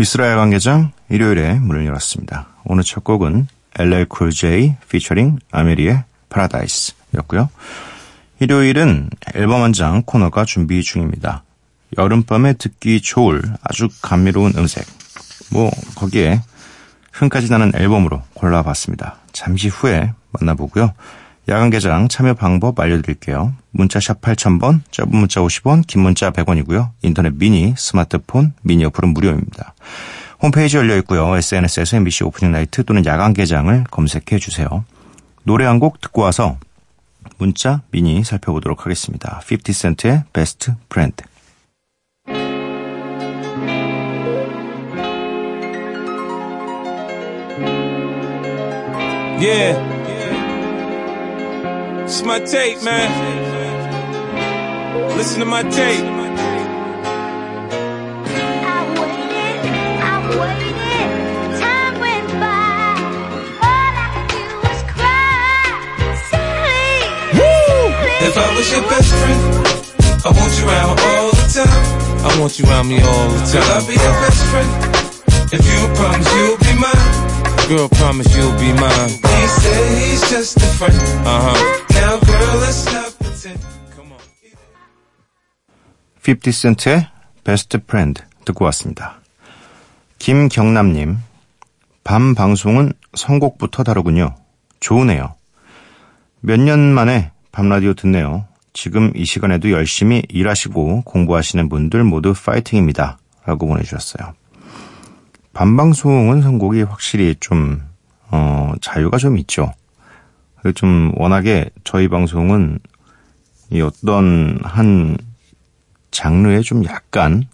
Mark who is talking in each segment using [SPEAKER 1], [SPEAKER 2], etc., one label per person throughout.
[SPEAKER 1] 미스라의 관계장 일요일에 문을 열었습니다. 오늘 첫 곡은 LL Cool J 피처링 아메리의 파라다이스였고요. 일요일은 앨범 한 장 코너가 준비 중입니다. 여름밤에 듣기 좋을 아주 감미로운 음색. 뭐 거기에 흥까지 나는 앨범으로 골라봤습니다. 잠시 후에 만나보고요. 야간 개장 참여 방법 알려드릴게요. 문자샵 8000번, 짧은 문자 50원, 긴 문자 100원이고요. 인터넷 미니, 스마트폰, 미니 어플은 무료입니다. 홈페이지 열려 있고요. SNS에서 MBC Opening Night 또는 야간 개장을 검색해 주세요. 노래 한 곡 듣고 와서 문자, 미니 살펴보도록 하겠습니다. 50 Cent의 Best Friend.
[SPEAKER 2] Yeah. It's my tape, man. Listen to my tape.
[SPEAKER 3] I waited, I waited, time went by. All I could do was cry. Silly, silly.
[SPEAKER 2] If I was your best friend, I want you around all the time. I want you around me all the time. Girl, I'll be your best friend. If you promise you'll be mine. Girl, promise you'll be mine. He said he's just a friend. Uh huh. Now, girl, let's not pretend. Come on.
[SPEAKER 1] 50 Cent의 Best Friend 듣고 왔습니다. 김경남님, 밤 방송은 선곡부터 다르군요. 좋으네요. 몇 년 만에 밤라디오 듣네요. 지금 이 시간에도 열심히 일하시고 공부하시는 분들 모두 파이팅입니다. 라고 보내주셨어요. 밤방송은 선곡이 확실히 좀, 어, 자유가 좀 있죠. 좀 워낙에 저희 방송은 이 어떤 한 장르에 좀 약간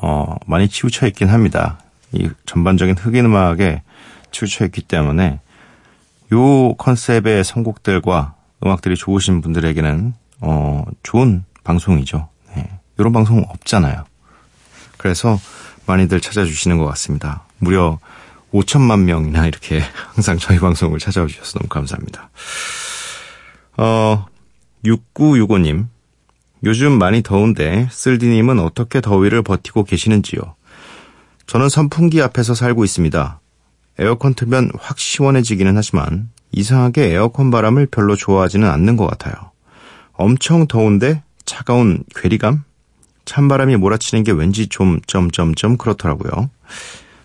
[SPEAKER 1] 어 많이 치우쳐 있긴 합니다. 이 전반적인 흑인 음악에 치우쳐 있기 때문에 요 컨셉의 선곡들과 음악들이 좋으신 분들에게는 어 좋은 방송이죠. 네. 이런 방송 없잖아요. 그래서 많이들 찾아주시는 것 같습니다. 무려 5천만 명이나 이렇게 항상 저희 방송을 찾아와 주셔서 너무 감사합니다. 어, 6965님. 요즘 많이 더운데 쓸디님은 어떻게 더위를 버티고 계시는지요? 저는 선풍기 앞에서 살고 있습니다. 에어컨 틀면 확 시원해지기는 하지만 이상하게 에어컨 바람을 별로 좋아하지는 않는 것 같아요. 엄청 더운데 차가운 괴리감? 찬바람이 몰아치는 게 왠지 좀 점점점 그렇더라고요.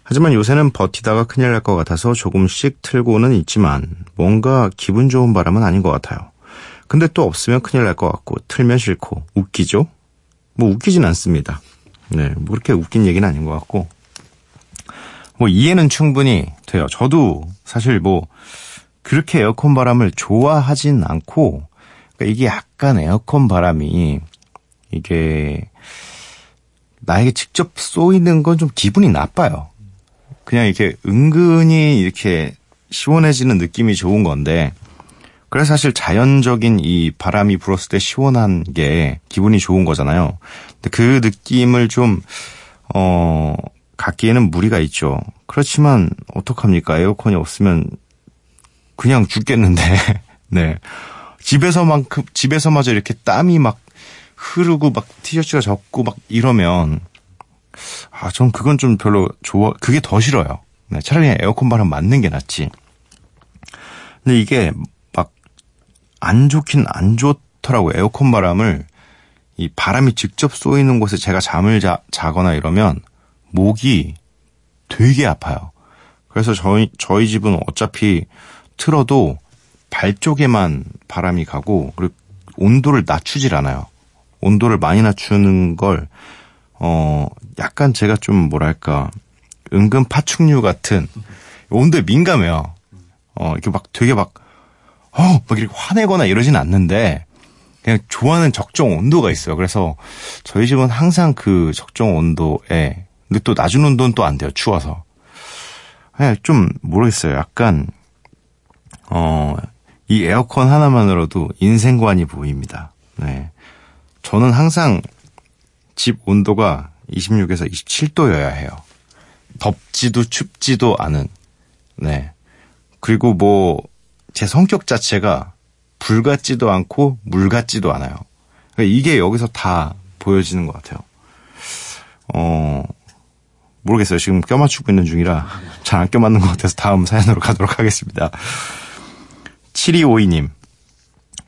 [SPEAKER 1] 하지만 요새는 버티다가 큰일 날 것 같아서 조금씩 틀고는 있지만 뭔가 기분 좋은 바람은 아닌 것 같아요. 근데 또 없으면 큰일 날 것 같고 틀면 싫고 웃기죠? 뭐 웃기진 않습니다. 네, 뭐 그렇게 웃긴 얘기는 아닌 것 같고 뭐 이해는 충분히 돼요. 저도 사실 뭐 그렇게 에어컨 바람을 좋아하진 않고 그러니까 이게 약간 에어컨 바람이 이게 나에게 직접 쏘이는 건 좀 기분이 나빠요. 그냥 이렇게 은근히 이렇게 시원해지는 느낌이 좋은 건데 그래서 사실 자연적인 이 바람이 불었을 때 시원한 게 기분이 좋은 거잖아요. 근데 그 느낌을 좀, 어, 갖기에는 무리가 있죠. 그렇지만, 어떡합니까? 에어컨이 없으면 그냥 죽겠는데, 네. 집에서만큼, 집에서마저 이렇게 땀이 막 흐르고 막 티셔츠가 젖고 막 이러면, 아, 전 그건 좀 별로 좋아, 그게 더 싫어요. 네, 차라리 에어컨 바람 맞는 게 낫지. 근데 이게 안 좋긴 안 좋더라고요. 에어컨 바람을 이 바람이 직접 쏘이는 곳에 제가 잠을 자, 자거나 이러면 목이 되게 아파요. 그래서 저희 저희 집은 어차피 틀어도 발 쪽에만 바람이 가고 그리고 온도를 낮추질 않아요. 온도를 많이 낮추는 걸 어, 약간 제가 좀 뭐랄까, 은근 파충류 같은, 온도에 민감해요. 어, 이렇게 막 되게 막, 어, 막 이렇게 화내거나 이러진 않는데, 그냥 좋아하는 적정 온도가 있어요. 그래서 저희 집은 항상 그 적정 온도에, 근데 또 낮은 온도는 또 안 돼요. 추워서. 그냥 좀 모르겠어요. 약간, 어, 이 에어컨 하나만으로도 인생관이 보입니다. 네. 저는 항상 집 온도가 26에서 27도여야 해요. 덥지도 춥지도 않은. 네. 그리고 뭐, 제 성격 자체가 불 같지도 않고 물 같지도 않아요. 그러니까 이게 여기서 다 보여지는 것 같아요. 어, 모르겠어요. 지금 껴맞추고 있는 중이라 잘 안 껴맞는 것 같아서 다음 사연으로 가도록 하겠습니다. 7252님.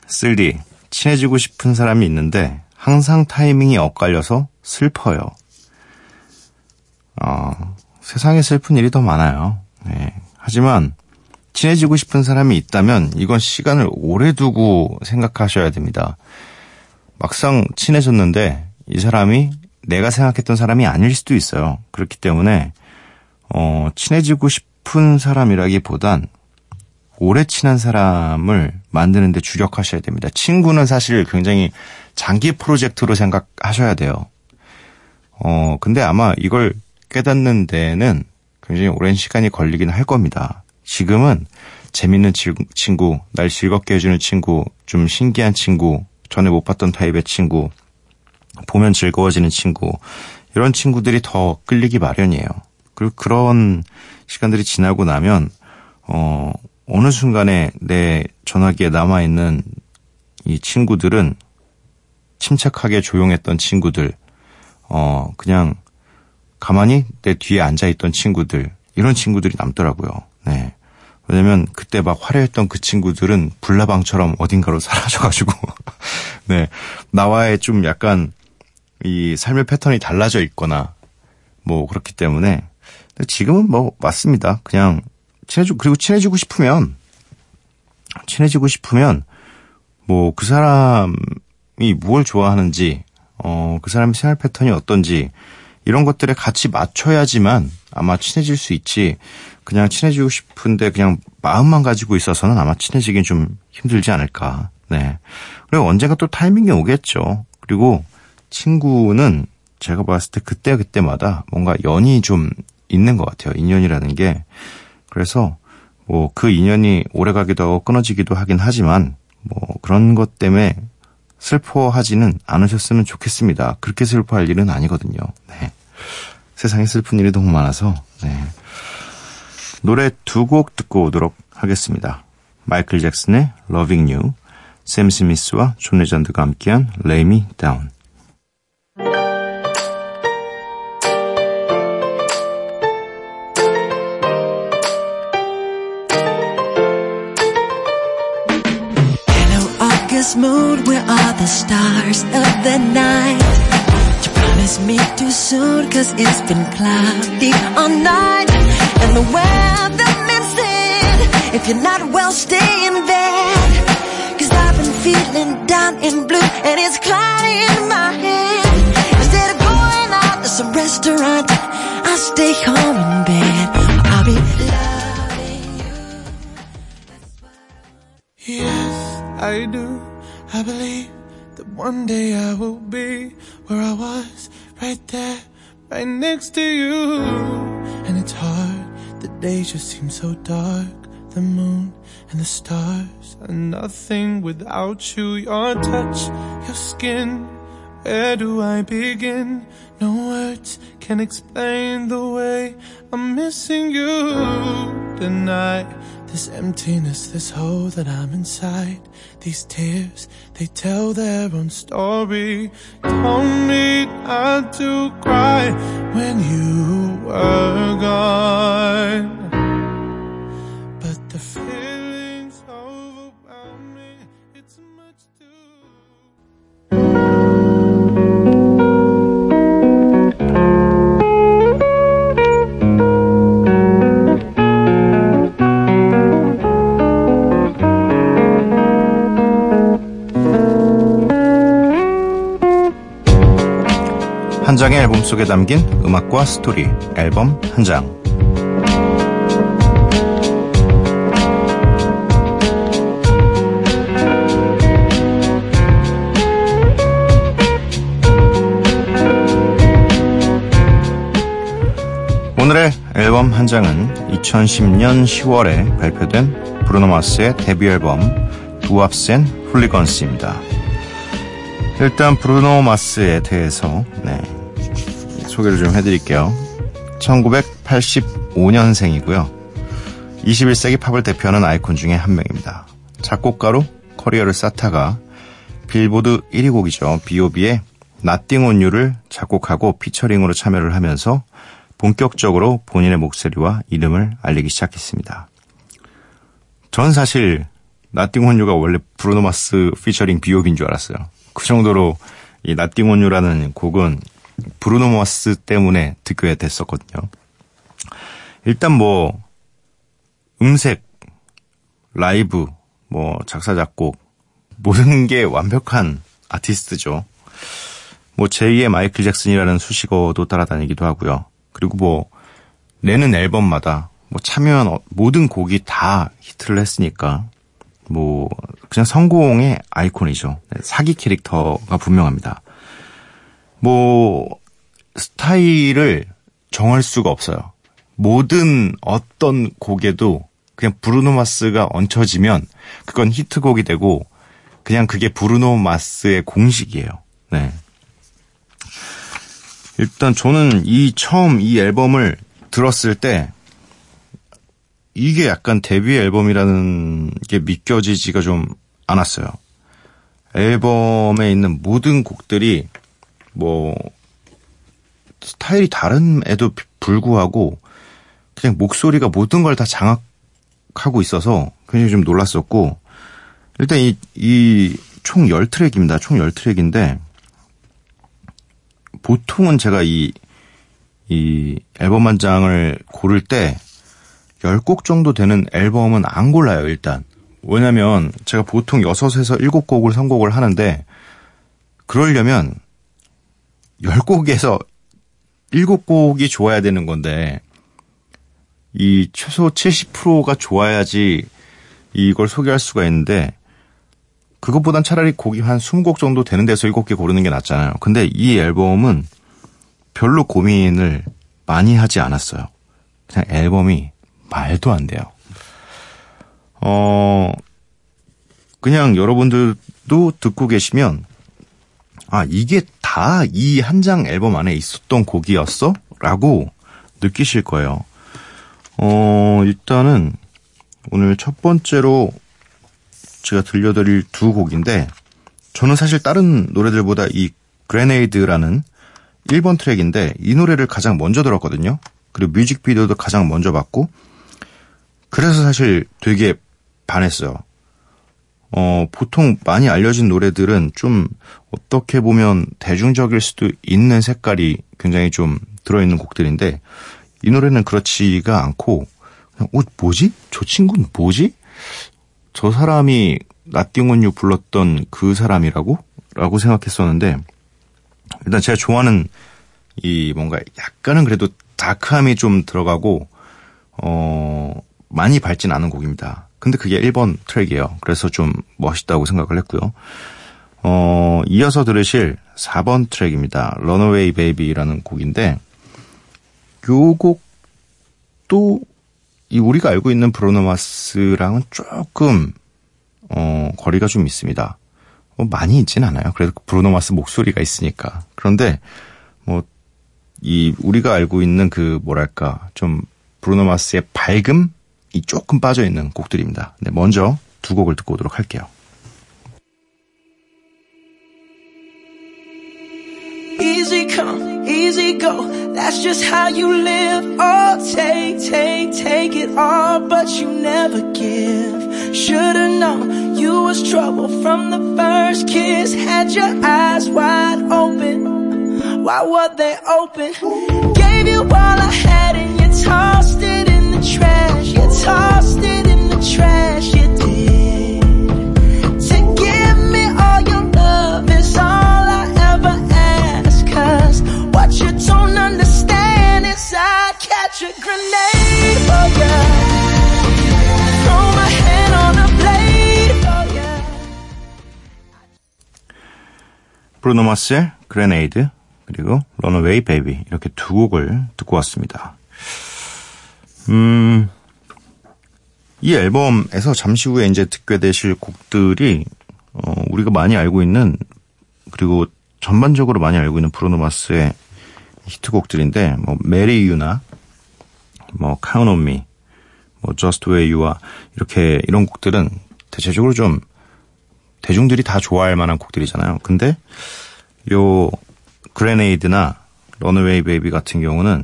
[SPEAKER 1] 쓸디, 친해지고 싶은 사람이 있는데 항상 타이밍이 엇갈려서 슬퍼요. 어, 세상에 슬픈 일이 더 많아요. 네. 하지만 친해지고 싶은 사람이 있다면 이건 시간을 오래 두고 생각하셔야 됩니다. 막상 친해졌는데 이 사람이 내가 생각했던 사람이 아닐 수도 있어요. 그렇기 때문에 어, 친해지고 싶은 사람이라기보단 오래 친한 사람을 만드는데 주력하셔야 됩니다. 친구는 사실 굉장히 장기 프로젝트로 생각하셔야 돼요. 어, 근데 아마 이걸 깨닫는 데는 굉장히 오랜 시간이 걸리긴 할 겁니다. 지금은 재밌는 질- 친구, 날 즐겁게 해주는 친구, 좀 신기한 친구, 전에 못 봤던 타입의 친구, 보면 즐거워지는 친구, 이런 친구들이 더 끌리기 마련이에요. 그리고 그런 시간들이 지나고 나면, 어, 어느 순간에 내 전화기에 남아있는 이 친구들은 침착하게 조용했던 친구들, 어, 그냥 가만히 내 뒤에 앉아있던 친구들, 이런 친구들이 남더라고요. 네. 왜냐면 그때 막 화려했던 그 친구들은 불나방처럼 어딘가로 사라져가지고, 네. 나와의 좀 약간 이 삶의 패턴이 달라져 있거나, 뭐 그렇기 때문에, 지금은 뭐 맞습니다. 그냥 친해지고, 그리고 친해지고 싶으면, 친해지고 싶으면, 뭐 그 사람 이 무엇을 좋아하는지, 어, 그 사람의 생활 패턴이 어떤지, 이런 것들에 같이 맞춰야지만 아마 친해질 수 있지, 그냥 친해지고 싶은데 그냥 마음만 가지고 있어서는 아마 친해지긴 좀 힘들지 않을까. 네. 그리고 언젠가 또 타이밍이 오겠죠. 그리고 친구는 제가 봤을 때 그때 그때마다 뭔가 연이 좀 있는 것 같아요. 인연이라는 게. 그래서 뭐 그 인연이 오래 가기도 하고 끊어지기도 하긴 하지만 뭐 그런 것 때문에 슬퍼하지는 않으셨으면 좋겠습니다. 그렇게 슬퍼할 일은 아니거든요. 네. 세상에 슬픈 일이 너무 많아서 네. 노래 두 곡 듣고 오도록 하겠습니다. 마이클 잭슨의 Loving You, 샘 스미스와 존 레전드가 함께한 Lay Me Down.
[SPEAKER 4] August moon, where are the stars of the night? You promised me too soon, cause it's been cloudy all night. And the weatherman said, if you're not well, stay in bed. Cause I've been feeling down and blue, and it's cloudy in my head. Instead of going out to some restaurant, I'll stay home in bed. I'll be loving you.
[SPEAKER 2] Yes, I do. I believe that one day I will be where I was, right there, right next to you. And it's hard, the days just seem so dark. The moon and the stars are nothing without you. Your touch, your skin. Where do I begin? No words can explain the way I'm missing you tonight. This emptiness, this hole that I'm inside. These tears, they tell their own story. Told me not to cry when you were gone.
[SPEAKER 1] 장의 앨범 속에 담긴 음악과 스토리, 앨범 한 장. 오늘의 앨범 한 장은 2010년 10월에 발표된 브루노 마스의 데뷔 앨범 두압센 훌리건스입니다. 일단 브루노 마스에 대해서 네, 소개를 좀 해드릴게요. 1985년생이고요. 21세기 팝을 대표하는 아이콘 중에 한 명입니다. 작곡가로 커리어를 쌓다가 빌보드 1위 곡이죠. B.O.B의 나띵 온유를 작곡하고 피처링으로 참여를 하면서 본격적으로 본인의 목소리와 이름을 알리기 시작했습니다. 전 사실 Nothin' on You가 원래 브루노 마스 featuring B.O.B인 줄 알았어요. 그 정도로 이 Nothin' on You라는 곡은 브루노 마스 때문에 듣게 됐었거든요. 일단 뭐 음색, 라이브, 뭐 작사 작곡 모든 게 완벽한 아티스트죠. 뭐 제2의 마이클 잭슨이라는 수식어도 따라다니기도 하고요. 그리고 뭐 내는 앨범마다 뭐 참여한 어- 모든 곡이 다 히트를 했으니까 뭐 그냥 성공의 아이콘이죠. 네, 사기 캐릭터가 분명합니다. 뭐 스타일을 정할 수가 없어요. 모든 어떤 곡에도 그냥 브루노 마스가 얹혀지면 그건 히트곡이 되고 그냥 그게 브루노 마스의 공식이에요. 네. 일단 저는 이 처음 이 앨범을 들었을 때 이게 약간 데뷔 앨범이라는 게 믿겨지지가 좀 않았어요. 앨범에 있는 모든 곡들이 뭐 스타일이 다른에도 불구하고 그냥 목소리가 모든 걸 다 장악하고 있어서 굉장히 좀 놀랐었고 일단 이, 이 총 10트랙입니다. 총 10트랙인데 보통은 제가 이, 이 앨범 한 장을 고를 때 10곡 정도 되는 앨범은 안 골라요, 일단. 왜냐면 제가 보통 6에서 7곡을 선곡을 하는데 그러려면 10곡에서 7곡이 좋아야 되는 건데 이 최소 70%가 좋아야지 이걸 소개할 수가 있는데 그것보단 차라리 곡이 한 20곡 정도 되는 데서 7개 고르는 게 낫잖아요. 근데 이 앨범은 별로 고민을 많이 하지 않았어요. 그냥 앨범이 말도 안 돼요. 어, 그냥 여러분들도 듣고 계시면, 아, 이게 다 이 한 장 앨범 안에 있었던 곡이었어? 라고 느끼실 거예요. 어, 일단은 오늘 첫 번째로 제가 들려드릴 두 곡인데, 저는 사실 다른 노래들보다 이 그레네이드라는 1번 트랙인데, 이 노래를 가장 먼저 들었거든요. 그리고 뮤직비디오도 가장 먼저 봤고, 그래서 사실 되게 반했어요. 어, 보통 많이 알려진 노래들은 좀 어떻게 보면 대중적일 수도 있는 색깔이 굉장히 좀 들어있는 곡들인데 이 노래는 그렇지가 않고 그냥 어, 뭐지? 저 친구는 뭐지? 저 사람이 나띵온유 불렀던 그 사람이라고? 라고 생각했었는데 일단 제가 좋아하는 이 뭔가 약간은 그래도 다크함이 좀 들어가고 어 많이 밝진 않은 곡입니다. 근데 그게 1번 트랙이에요. 그래서 좀 멋있다고 생각을 했고요. 어, 이어서 들으실 4번 트랙입니다. Runaway Baby라는 곡인데 요 곡도 이 우리가 알고 있는 브로노 마스랑은 조금 어, 거리가 좀 있습니다. 뭐 많이 있진 않아요. 그래도 브루노 마스 목소리가 있으니까. 그런데 뭐 이 우리가 알고 있는 그 뭐랄까 좀 브루노 마스의 밝음 이 조금 빠져 있는 곡들입니다. 네, 먼저 두 곡을 듣고 오도록 할게요.
[SPEAKER 5] Easy come, easy go. That's just how you live. Oh, take, take, take it all, but you never give. Should've known you was trouble from the first kiss. Had your eyes wide open. Why were they open? Gave you all I had
[SPEAKER 1] 브루노 마스의 Grenade 그리고 Runaway Baby 이렇게 두 곡을 듣고 왔습니다. 음, 이 앨범에서 잠시 후에 이제 듣게 되실 곡들이, 어, 우리가 많이 알고 있는, 그리고 전반적으로 많이 알고 있는 브루노 마스의 히트곡들인데, 뭐, Marry You나, 뭐, on Me, 뭐, Way You Are, 이렇게, 이런 곡들은 대체적으로 좀 대중들이 다 좋아할 만한 곡들이잖아요. 근데, 요, Grenade나 Runaway Baby 같은 경우는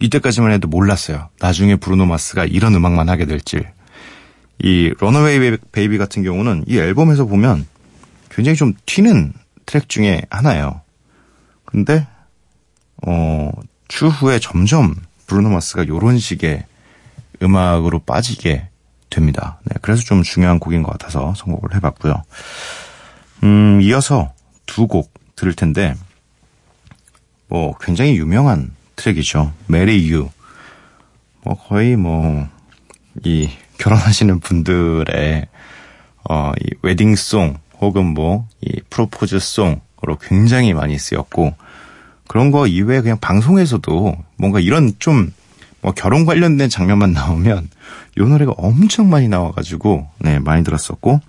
[SPEAKER 1] 이때까지만 해도 몰랐어요. 나중에 브루노 마스가 이런 음악만 하게 될 줄. 이 Runaway Baby 같은 경우는 이 앨범에서 보면 굉장히 좀 튀는 트랙 중에 하나예요. 근데 어 추후에 점점 브루노 마스가 요런 식의 음악으로 빠지게 됩니다. 네, 그래서 좀 중요한 곡인 것 같아서 선곡을 해봤고요. 음, 이어서 두 곡 들을 텐데, 뭐, 굉장히 유명한 트랙이죠. Marry You. 뭐, 거의 뭐, 이, 결혼하시는 분들의, 어, 이, 웨딩송, 혹은 뭐, 이, 프로포즈송으로 굉장히 많이 쓰였고, 그런 거 이외에 그냥 방송에서도 뭔가 이런 좀, 뭐, 결혼 관련된 장면만 나오면, 요 노래가 엄청 많이 나와가지고, 네, 많이 들었었고,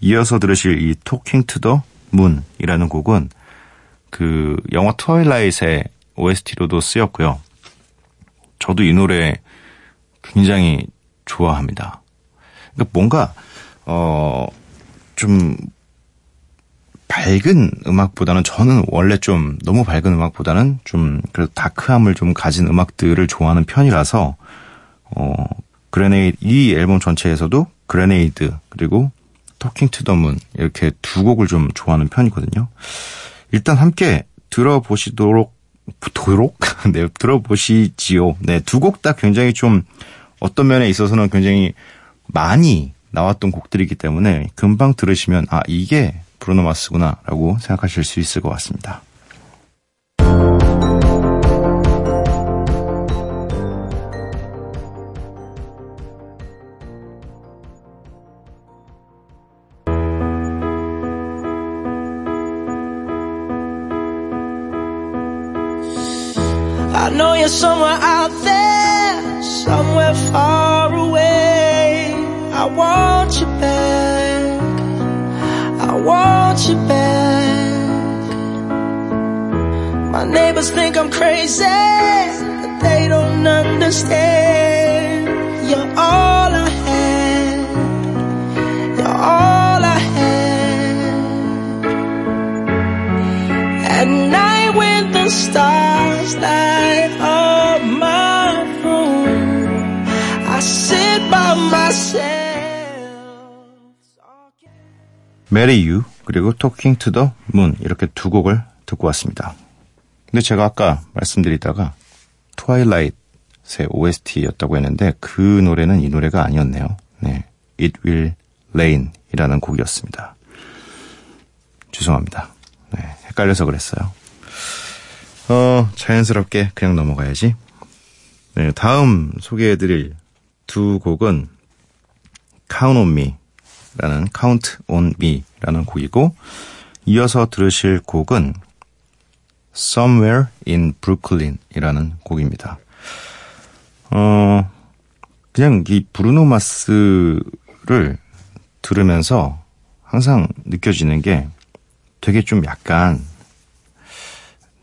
[SPEAKER 1] 이어서 들으실 이 Talking to the Moon이라는 곡은 그 영화 트와일라이트의 OST로도 쓰였고요. 저도 이 노래 굉장히 좋아합니다. 그러니까 뭔가 어 좀 밝은 음악보다는 저는 원래 좀 너무 밝은 음악보다는 좀 그래도 다크함을 좀 가진 음악들을 좋아하는 편이라서 어 Grenade 이 앨범 전체에서도 Grenade 그리고 Talking to the Moon 이렇게 두 곡을 좀 좋아하는 편이거든요. 일단 함께 들어보시도록 도록 네 들어보시지요. 네 두 곡 다 굉장히 좀 어떤 면에 있어서는 굉장히 많이 나왔던 곡들이기 때문에 금방 들으시면 아 이게 브루노 마스구나라고 생각하실 수 있을 것 같습니다.
[SPEAKER 5] I know you're somewhere out there, somewhere far away. I want you back. Want you back. My neighbors think I'm crazy, but they don't understand. You're all I had. You're all I had. At night when the stars light up my room, I sit by myself.
[SPEAKER 1] Marry You 그리고 Talking to the Moon 이렇게 두 곡을 듣고 왔습니다. 근데 제가 아까 말씀드리다가 트와일라이트의 OST였다고 했는데 그 노래는 이 노래가 아니었네요. 네, It Will Rain이라는 곡이었습니다. 죄송합니다. 네, 헷갈려서 그랬어요. 어, 자연스럽게 그냥 넘어가야지. 네, 다음 소개해드릴 두 곡은 Count on Me 라는 Count on Me라는 곡이고 이어서 들으실 곡은 Somewhere in Brooklyn이라는 곡입니다. 어 그냥 이 브루노 마스를 들으면서 항상 느껴지는 게 되게 좀 약간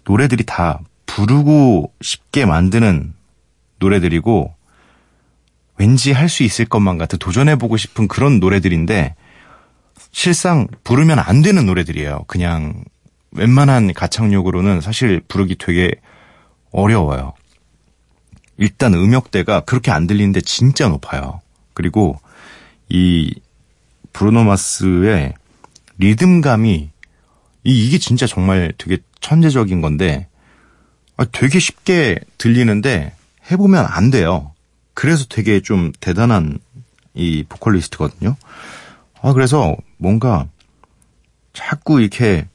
[SPEAKER 1] 노래들이 다 부르고 싶게 만드는 노래들이고 왠지 할 수 있을 것만 같아 도전해보고 싶은 그런 노래들인데 실상 부르면 안 되는 노래들이에요. 그냥 웬만한 가창력으로는 사실 부르기 되게 어려워요. 일단 음역대가 그렇게 안 들리는데 진짜 높아요. 그리고 이 브루노 마스의 리듬감이 이, 이게 진짜 정말 되게 천재적인 건데 아, 되게 쉽게 들리는데 해보면 안 돼요. 그래서 되게 좀 대단한 이 보컬리스트거든요. 아, 그래서 뭔가 자꾸 이렇게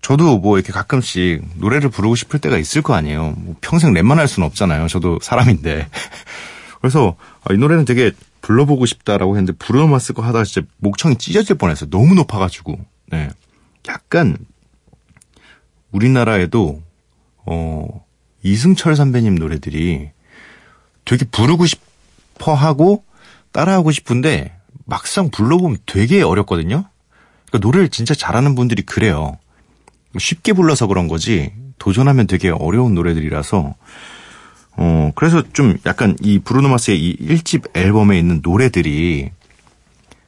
[SPEAKER 1] 저도 뭐 이렇게 가끔씩 노래를 부르고 싶을 때가 있을 거 아니에요. 뭐 평생 랩만 할 수는 없잖아요. 저도 사람인데. 그래서 아, 이 노래는 되게 불러보고 싶다라고 했는데 부르마 쓸거 하다가 진짜 목청이 찢어질 뻔했어요. 너무 높아가지고. 네. 약간 우리나라에도 어 이승철 선배님 노래들이 되게 부르고 싶어 하고 따라하고 싶은데 막상 불러보면 되게 어렵거든요. 그러니까 노래를 진짜 잘하는 분들이 그래요. 쉽게 불러서 그런 거지 도전하면 되게 어려운 노래들이라서 어 그래서 좀 약간 이 브루노 마스의 이 1집 앨범에 있는 노래들이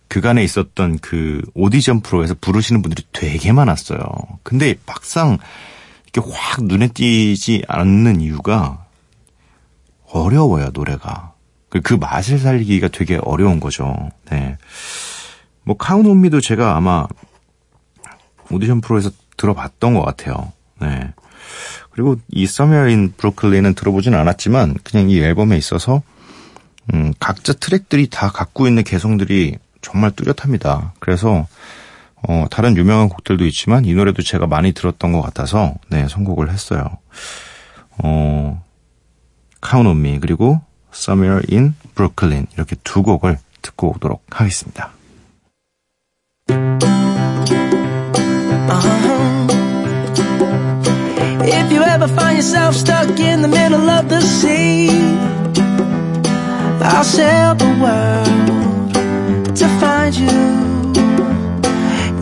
[SPEAKER 1] 그간에 있었던 그 오디션 프로에서 부르시는 분들이 되게 많았어요. 근데 막상 이렇게 확 눈에 띄지 않는 이유가 어려워요, 노래가. 그- 그 맛을 살리기가 되게 어려운 거죠. 네. 뭐, 카운 온미도 제가 아마 오디션 프로에서 들어봤던 것 같아요. 네. 그리고 이 in Brooklyn은 들어보진 않았지만 그냥 이 앨범에 있어서 음, 각자 트랙들이 다 갖고 있는 개성들이 정말 뚜렷합니다. 그래서 어, 다른 유명한 곡들도 있지만 이 노래도 제가 많이 들었던 것 같아서 네 선곡을 했어요. 어, Count on Me 그리고 Somewhere in Brooklyn 이렇게 두 곡을 듣고 오도록 하겠습니다.
[SPEAKER 5] If you ever find yourself stuck in the middle of the sea, I'll sail the world to find you.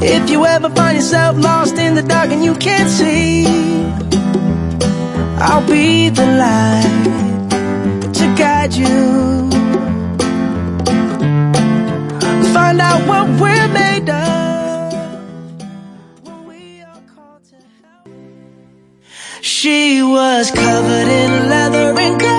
[SPEAKER 5] If you ever find yourself lost in the dark and you can't see, I'll be the light you. Find out what we're made of. we. She was covered in leather and gold.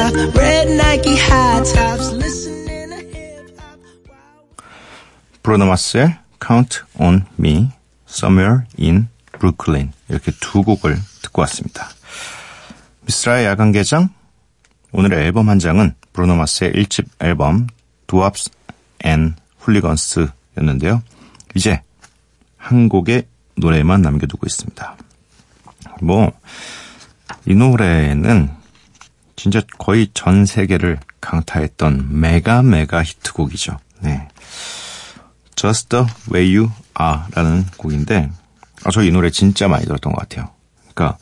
[SPEAKER 5] Stop. Red Nike high tops, listening to hip hop.
[SPEAKER 1] 브루노 마스의 Count on Me, Somewhere in Brooklyn 이렇게 두 곡을 듣고 왔습니다. 미스라의 야간 개장 오늘의 앨범 한 장은 브루노 마스의 1집 앨범 Dwarfs and Hooligans였는데요. 이제 한 곡의 노래만 남겨두고 있습니다. 뭐 이 노래는 진짜 거의 전 세계를 강타했던 메가 메가 히트곡이죠. 네. Just the way you are 라는 곡인데, 아, 저 이 노래 진짜 많이 들었던 것 같아요. 그러니까,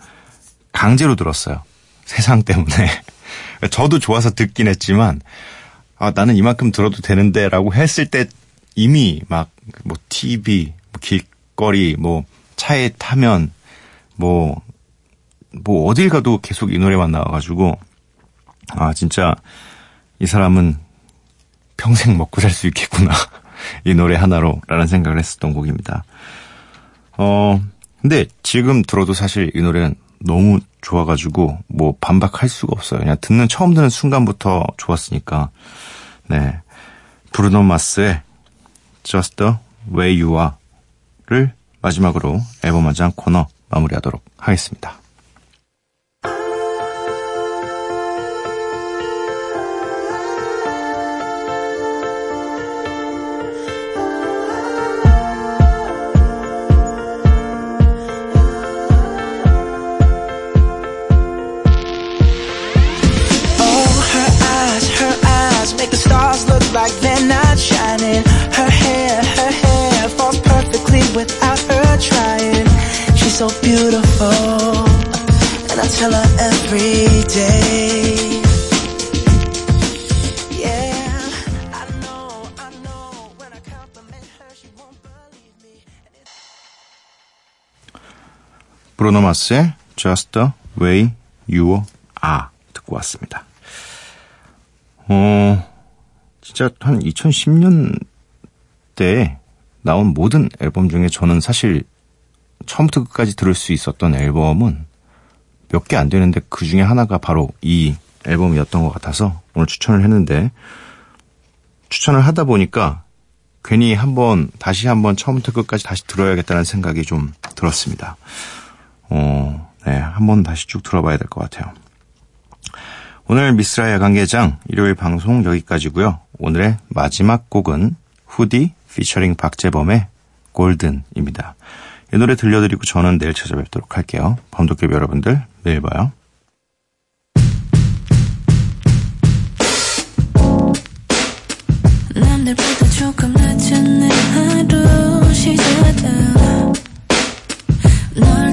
[SPEAKER 1] 강제로 들었어요. 세상 때문에. 저도 좋아서 듣긴 했지만, 아, 나는 이만큼 들어도 되는데 라고 했을 때 이미 막, 뭐, TV, 뭐 길거리, 뭐, 차에 타면, 뭐, 뭐, 어딜 가도 계속 이 노래만 나와가지고, 아, 진짜, 이 사람은 평생 먹고 살 수 있겠구나. 이 노래 하나로 라는 생각을 했었던 곡입니다. 어, 근데 지금 들어도 사실 이 노래는 너무 좋아가지고 뭐 반박할 수가 없어요. 그냥 듣는 처음 듣는 순간부터 좋았으니까. 네. 브루노 마스의 Just the Way You Are를 마지막으로 앨범 한장 코너 마무리하도록 하겠습니다.
[SPEAKER 5] stars look like they're not shining. Her hair, her hair falls perfectly without her trying. She's so beautiful, and I tell her every day. Yeah, I know, I know. When I compliment her, she won't believe me.
[SPEAKER 1] 브루노 마스의 Just the Way You Are 듣고 왔습니다. 어, 진짜 한 2010년대에 나온 모든 앨범 중에 저는 사실 처음부터 끝까지 들을 수 있었던 앨범은 몇 개 안 되는데 그 중에 하나가 바로 이 앨범이었던 것 같아서 오늘 추천을 했는데 추천을 하다 보니까 괜히 한번 다시 한번 처음부터 끝까지 다시 들어야겠다는 생각이 좀 들었습니다. 어, 네, 한번 다시 쭉 들어봐야 될 것 같아요. 오늘 미스라야 관계장 일요일 방송 여기까지고요. 오늘의 마지막 곡은 후디 피처링 박재범의 골든입니다. 이 노래 들려드리고 저는 내일 찾아뵙도록 할게요. 범도깨비 여러분들 내일 봐요. i